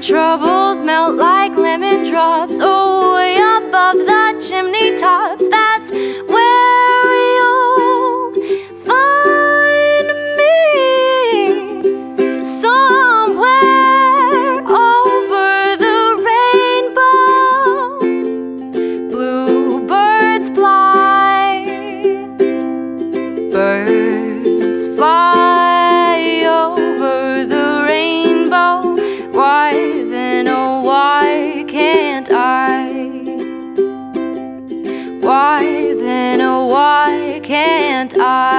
Troubles melt like lemon drops, oh, way above the chimney tops. That's where you'll find me. Somewhere over the rainbow, bluebirds fly. Birds fly can't I?